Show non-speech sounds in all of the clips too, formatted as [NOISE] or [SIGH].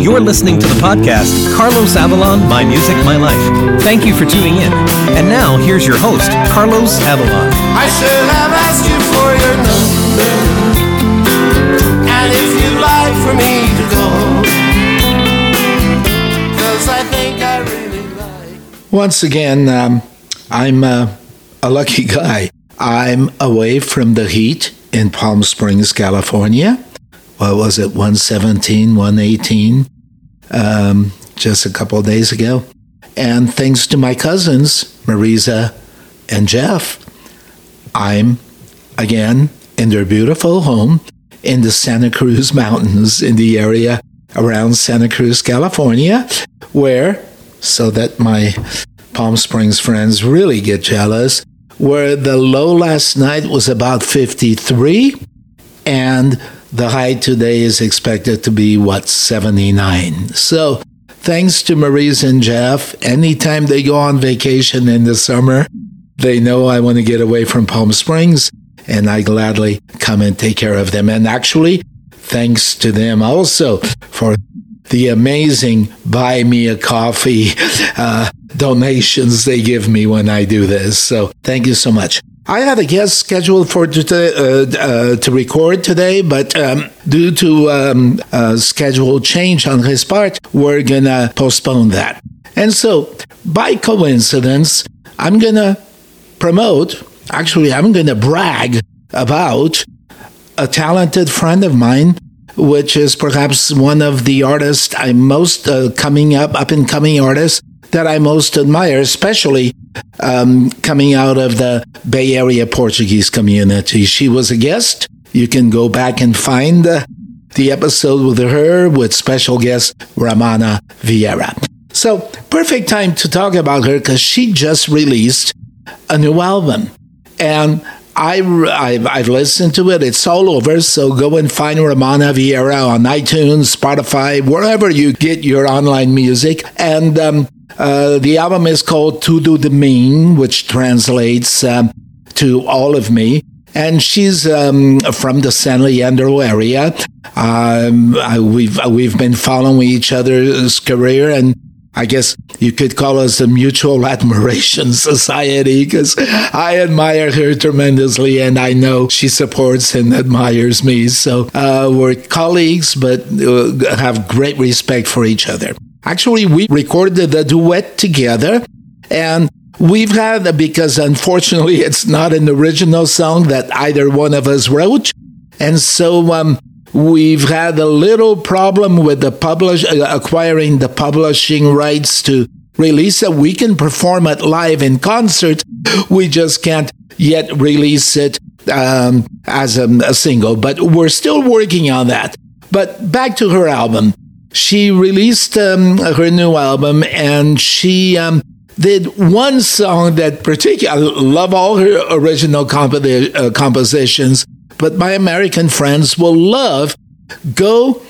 You're listening to the podcast, Carlos Avalon, My Music, My Life. Thank you for tuning in. And now, here's your host, Carlos Avalon. I should have asked you for your number. And if you'd like for me to go. Cause I think I really like. Once again, um, I'm uh, a lucky guy. I'm away from the heat in Palm Springs, California. What was it, 117, 118, um, just a couple of days ago. And thanks to my cousins, Marisa and Jeff, I'm again in their beautiful home in the Santa Cruz [LAUGHS] Mountains in the area around Santa Cruz, California, where, so that my Palm Springs friends really get jealous, where the low last night was about 53 and the high today is expected to be what 79 so thanks to marisa and jeff anytime they go on vacation in the summer they know i want to get away from palm springs and i gladly come and take care of them and actually thanks to them also for the amazing buy me a coffee uh, donations they give me when I do this. So thank you so much. I had a guest scheduled for today, uh, uh, to record today, but um, due to um, a schedule change on his part, we're gonna postpone that. And so, by coincidence, I'm gonna promote. Actually, I'm gonna brag about a talented friend of mine which is perhaps one of the artists I'm most uh, coming up, up and coming artists that I most admire, especially um, coming out of the Bay Area Portuguese community. She was a guest. You can go back and find the episode with her with special guest Ramana Vieira. So, perfect time to talk about her because she just released a new album. And I, I've, I've, listened to it. It's all over. So go and find Ramana Vieira on iTunes, Spotify, wherever you get your online music. And um, uh, the album is called Tudo de Mim, which translates um, to All of Me. And she's um, from the San Leandro area. Um, we've we've been following each other's career, and I guess you could call us a mutual [LAUGHS] admiration society because I admire her tremendously and I know she supports and admires me. So uh, we're colleagues, but uh, have great respect for each other. Actually, we recorded the duet together and we've had, because unfortunately [LAUGHS] it's not an original song that either one of us wrote. And so um, We've had a little problem with the publish uh, acquiring the publishing rights to release it. We can perform it live in concert. We just can't yet release it um, as a, a single, but we're still working on that. But back to her album. She released um, her new album and she um, did one song that particularly, I love all her original compo- uh, compositions, but my American friends will love. Go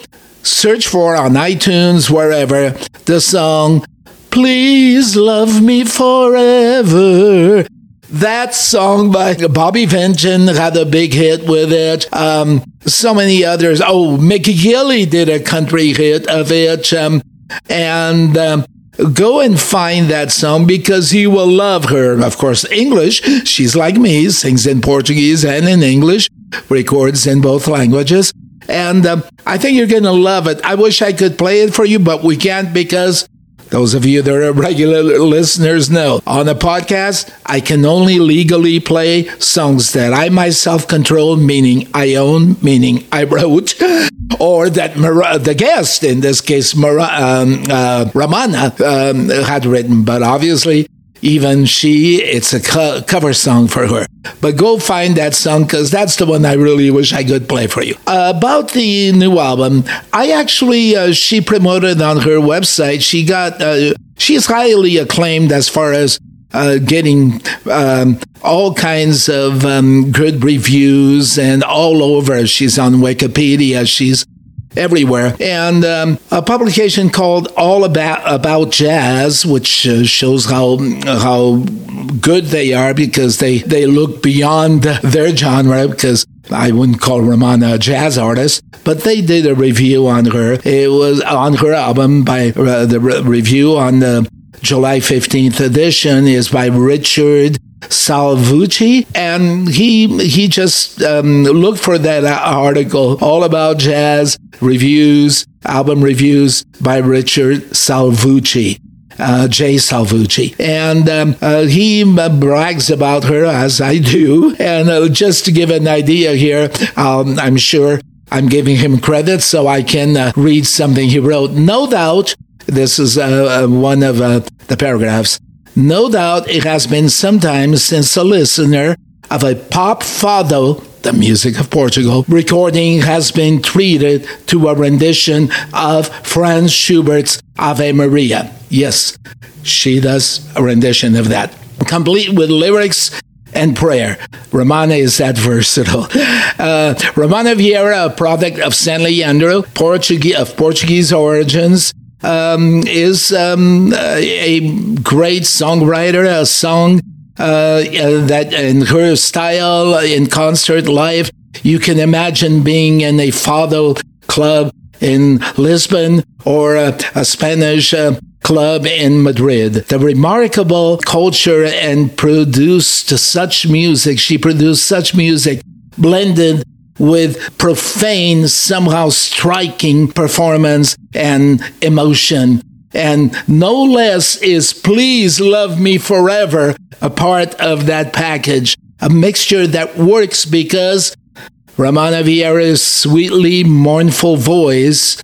search for on iTunes, wherever, the song Please Love Me Forever. That song by Bobby Vinton had a big hit with it. Um, so many others. Oh, Mickey Gilley did a country hit of it. Um, and um, go and find that song because you will love her. Of course, English. She's like me, sings in Portuguese and in English, records in both languages. And um, I think you're going to love it. I wish I could play it for you, but we can't because those of you that are regular listeners know on a podcast, I can only legally play songs that I myself control, meaning I own, meaning I wrote, [LAUGHS] or that Mar- the guest, in this case, Mar- um, uh, Ramana, um, had written. But obviously, even she, it's a co- cover song for her. But go find that song because that's the one I really wish I could play for you. Uh, about the new album, I actually, uh, she promoted on her website. She got, uh, she's highly acclaimed as far as uh, getting um, all kinds of um, good reviews and all over. She's on Wikipedia. She's everywhere. And um, a publication called All About About Jazz, which uh, shows how how good they are because they they look beyond their genre because I wouldn't call Ramana a jazz artist, but they did a review on her. It was on her album by uh, the re- review on the July 15th edition is by Richard Salvucci, and he he just um, looked for that article all about jazz reviews, album reviews by Richard Salvucci. Uh, Jay Salvucci. And um, uh, he uh, brags about her, as I do. And uh, just to give an idea here, um, I'm sure I'm giving him credit so I can uh, read something he wrote. No doubt, this is uh, one of the paragraphs. No doubt it has been some time since a listener of a pop fado, the music of Portugal, recording has been treated to a rendition of Franz Schubert's Ave Maria. Yes, she does a rendition of that, complete with lyrics and prayer. Ramana is that versatile. [LAUGHS] Uh, Ramana Vieira, a product of San Leandro, Portuguese, of Portuguese origins, um, is um, a great songwriter, a song uh, that in her style, in concert live, you can imagine being in a fado club in Lisbon or a, a Spanish uh, club in Madrid. The remarkable culture and produced such music. She produced such music blended with profane, somehow striking performance and emotion. And no less is Please Love Me Forever a part of that package, a mixture that works because Ramana Vieira's sweetly mournful voice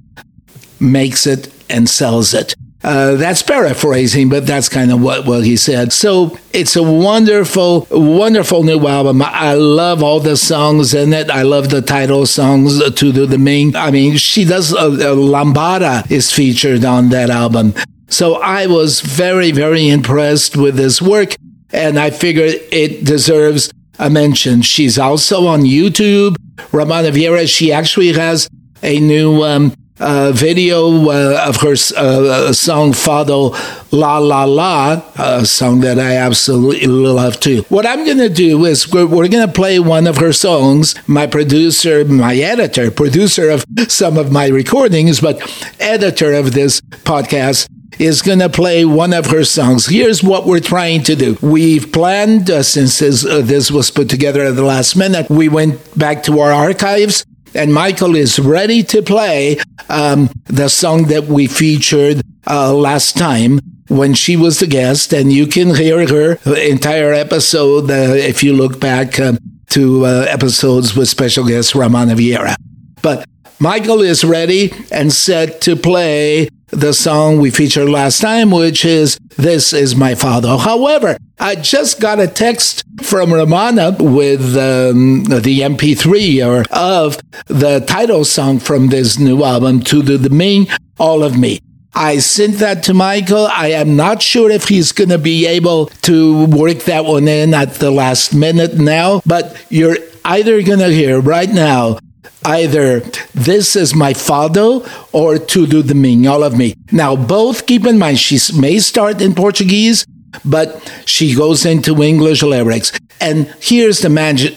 makes it and sells it. Uh, that's paraphrasing, but that's kind of what, what he said. So it's a wonderful, wonderful new album. I love all the songs in it. I love the title songs to the, the main. I mean, she does, uh, uh, Lambada is featured on that album. So I was very, very impressed with this work, and I figured it deserves a mention. She's also on YouTube. Ramana Vieira, she actually has a new um, uh, video uh, of her uh, song Fado La La La, a song that I absolutely love too. What I'm going to do is we're, we're going to play one of her songs. My producer, my editor, producer of some of my recordings, but editor of this podcast is going to play one of her songs. Here's what we're trying to do. We've planned, uh, since this, uh, this was put together at the last minute, we went back to our archives and Michael is ready to play um, the song that we featured uh, last time when she was the guest, and you can hear her entire episode uh, if you look back uh, to episodes with special guest Ramana Vieira. But Michael is ready and set to play the song we featured last time, which is This Is My Father. However, I just got a text from Ramana with um, the MP3 or of the title song from this new album, Tudo de Mim, All of Me. I sent that to Michael. I am not sure if he's going to be able to work that one in at the last minute now, but you're either going to hear right now either this is my father or Tudo de Mim, all of me. Now, both keep in mind, she may start in Portuguese, but she goes into English lyrics. And here's the magic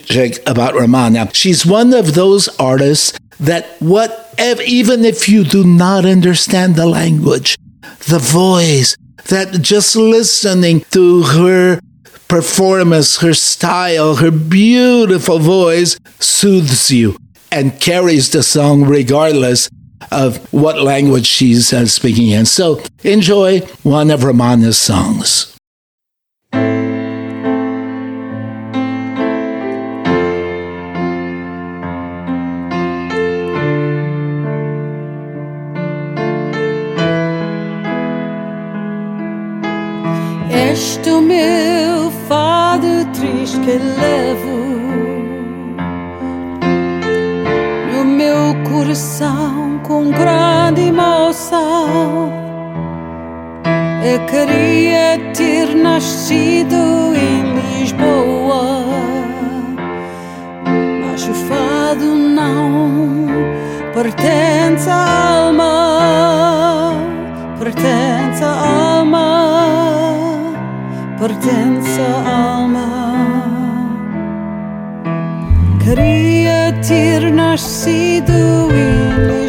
about Ramana. She's one of those artists that what even if you do not understand the language, the voice, that just listening to her performance, her style, her beautiful voice soothes you and carries the song regardless of what language she's uh, speaking in. So enjoy one of Ramana's songs. Eu queria ter nascido em Lisboa, mas o fado não pertence à alma, pertence à alma, pertence à alma. Queria ter nascido em Lisboa.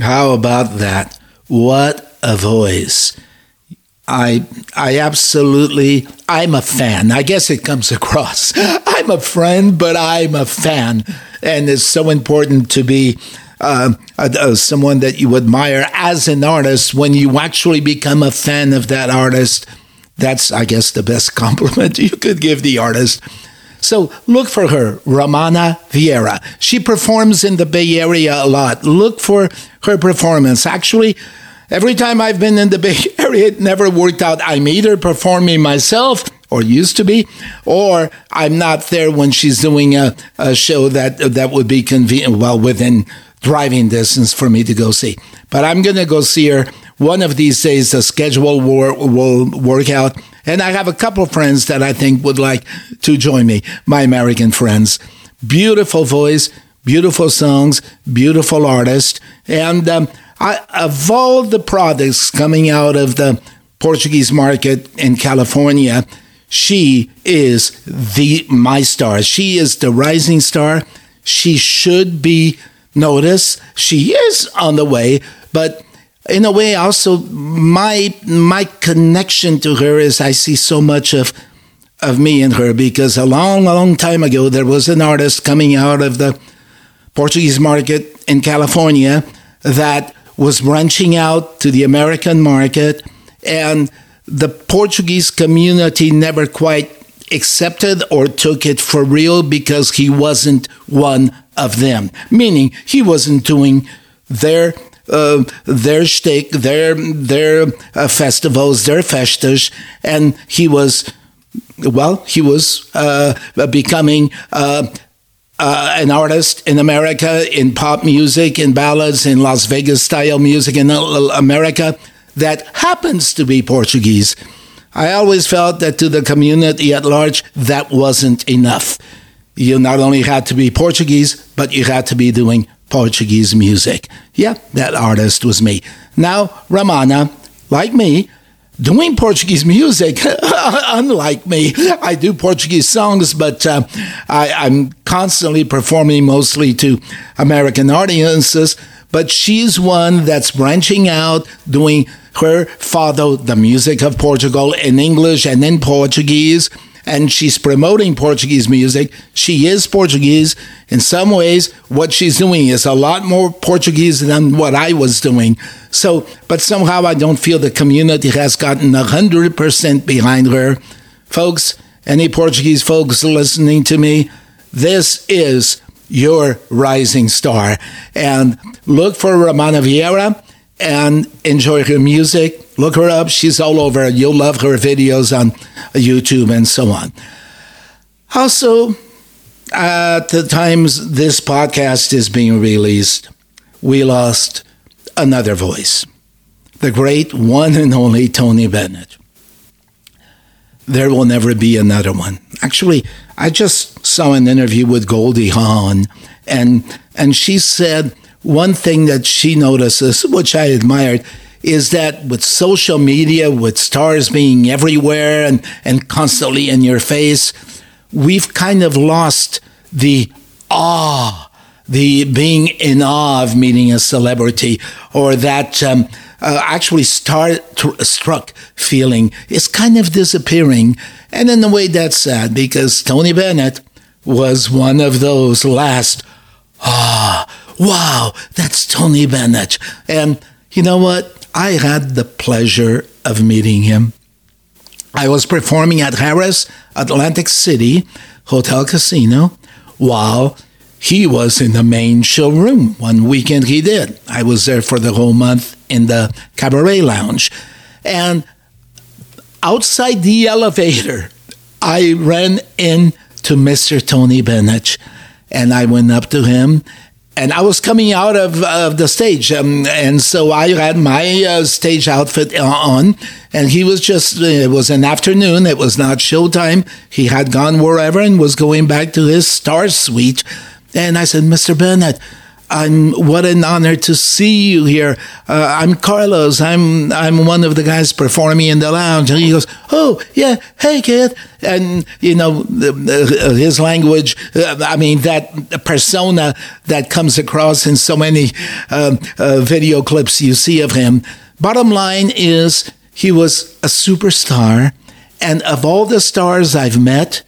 How about that? What a voice. I I absolutely I'm a fan. I guess it comes across. [LAUGHS] I'm a friend, but I'm a fan, and it's so important to be uh, uh, uh, someone that you admire as an artist. When you actually become a fan of that artist, that's I guess the best [LAUGHS] compliment you could give the artist. So look for her, Ramana Vieira. She performs in the Bay Area a lot. Look for her performance. Actually, every time I've been in the [LAUGHS] Bay Area, it never worked out. I'm either performing myself or used to be, or I'm not there when she's doing a, a show that that would be convenient, well, within driving distance for me to go see. But I'm going to go see her one of these days. The schedule will, will work out. And I have a couple of friends that I think would like to join me, my American friends. Beautiful voice, beautiful songs, beautiful artist. And um, I, of all the products coming out of the Portuguese market in California, she is the my star. She is the rising star. She should be noticed. She is on the way, but in a way also my my connection to her is I see so much of of me in her because a long long time ago there was an artist coming out of the Portuguese market in California that was branching out to the American market and the Portuguese community never quite accepted or took it for real because he wasn't one of them. Meaning he wasn't doing their uh, their shtick, their their uh, festivals, their festas, and he was, well, he was uh, becoming. Uh, uh, an artist in America in pop music, in ballads, in Las Vegas style music in America that happens to be Portuguese. I always felt that to the community at large, that wasn't enough. You not only had to be Portuguese, but you had to be doing Portuguese music. Yeah, that artist was me. Now, Ramana, like me, doing Portuguese music, [LAUGHS] unlike me, I do Portuguese songs, but uh, I, I'm constantly performing mostly to American audiences. But she's one that's branching out, doing her fado, the music of Portugal in English and in Portuguese and she's promoting Portuguese music. She is Portuguese. In some ways, what she's doing is a lot more Portuguese than what I was doing. So, but somehow I don't feel the community has gotten 100% behind her. Folks, any Portuguese folks listening to me, this is your rising star. And look for Ramana Vieira and enjoy her music. Look her up. She's all over. You'll love her videos on YouTube and so on. Also, at the times this podcast is being released, we lost another voice, the great one and only Tony Bennett. There will never be another one. Actually, I just saw an interview with Goldie Hawn, and and she said one thing that she notices, which I admired, is that with social media, with stars being everywhere and, and constantly in your face, we've kind of lost the awe, the being in awe of meeting a celebrity, or that um, uh, actually star struck feeling is kind of disappearing. And in a way, that's sad because Tony Bennett was one of those last, ah, wow, that's Tony Bennett. And you know what? I had the pleasure of meeting him. I was performing at Harrah's Atlantic City Hotel Casino while he was in the main showroom. One weekend he did. I was there for the whole month in the cabaret lounge. And outside the elevator, I ran into Mr. Tony Bennett and I went up to him and I was coming out of, of the stage, um, and so I had my uh, stage outfit on, and he was just, it was an afternoon, it was not showtime. He had gone wherever and was going back to his star suite. And I said, Mr. Bennett, I'm what an honor to see you here. Uh, I'm Carlos. I'm I'm one of the guys performing in the lounge. And he goes, "Oh yeah, hey kid." And you know the, his language. Uh, I mean that persona that comes across in so many uh, uh, video clips you see of him. Bottom line is he was a superstar, and of all the stars I've met,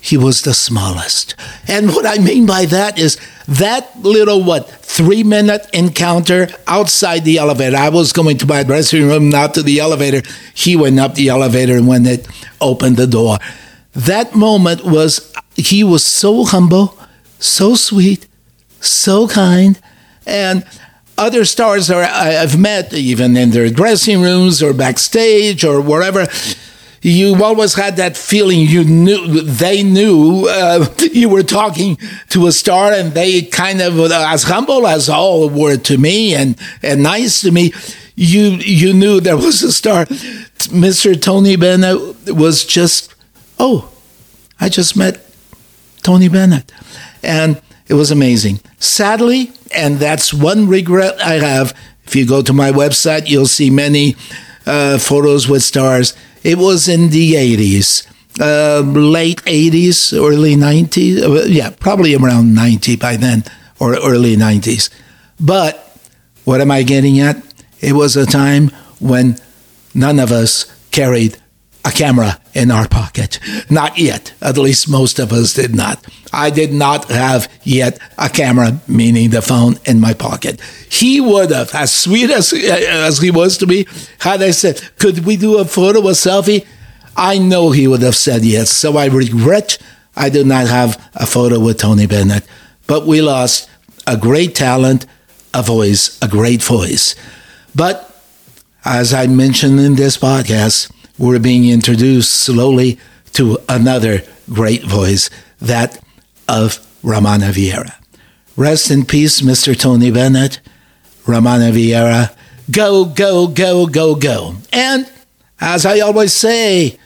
he was the smallest. And what I mean by that is that little, what, three minute encounter outside the elevator. I was going to my dressing room, not to the elevator. He went up the elevator and when it opened the door. That moment was, he was so humble, so sweet, so kind. And other stars are, I've met, even in their dressing rooms or backstage or wherever, you always had that feeling you knew they knew uh, [LAUGHS] you were talking to a star and they kind of as humble as all were to me and and nice to me you you knew there was a star. Mr tony bennett was just oh i just met tony bennett and it was amazing. Sadly and that's one regret i have if you go to my website you'll see many uh, photos with stars it was in the 80s, uh, late 80s, early 90s. Uh, yeah, probably around 90 by then, or early 90s. But what am I getting at? It was a time when none of us carried a camera in our pocket. Not yet. At least most of us did not. I did not have yet a camera, meaning the phone, in my pocket. He would have, as sweet as, as he was to me, had I said, Could we do a photo, a selfie? I know he would have said yes. So I regret I did not have a photo with Tony Bennett. But we lost a great talent, a voice, a great voice. But as I mentioned in this podcast, we're being introduced slowly to another great voice, that of Ramana Vieira. Rest in peace, Mr. Tony Bennett. Ramana Vieira, go, go, go, go, go. And as I always say,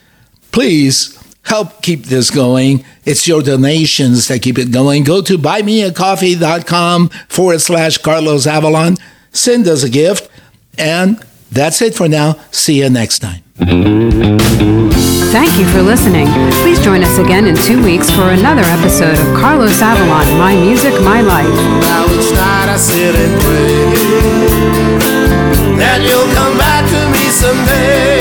please help keep this going. It's your donations that keep it going. Go to buymeacoffee.com forward slash Carlos Avalon. Send us a gift. And that's it for now. See you next time. Thank you for listening. Please join us again in two weeks for another episode of Carlos Avalon My Music, My Life. Now night I sit and pray that you'll come back to me someday.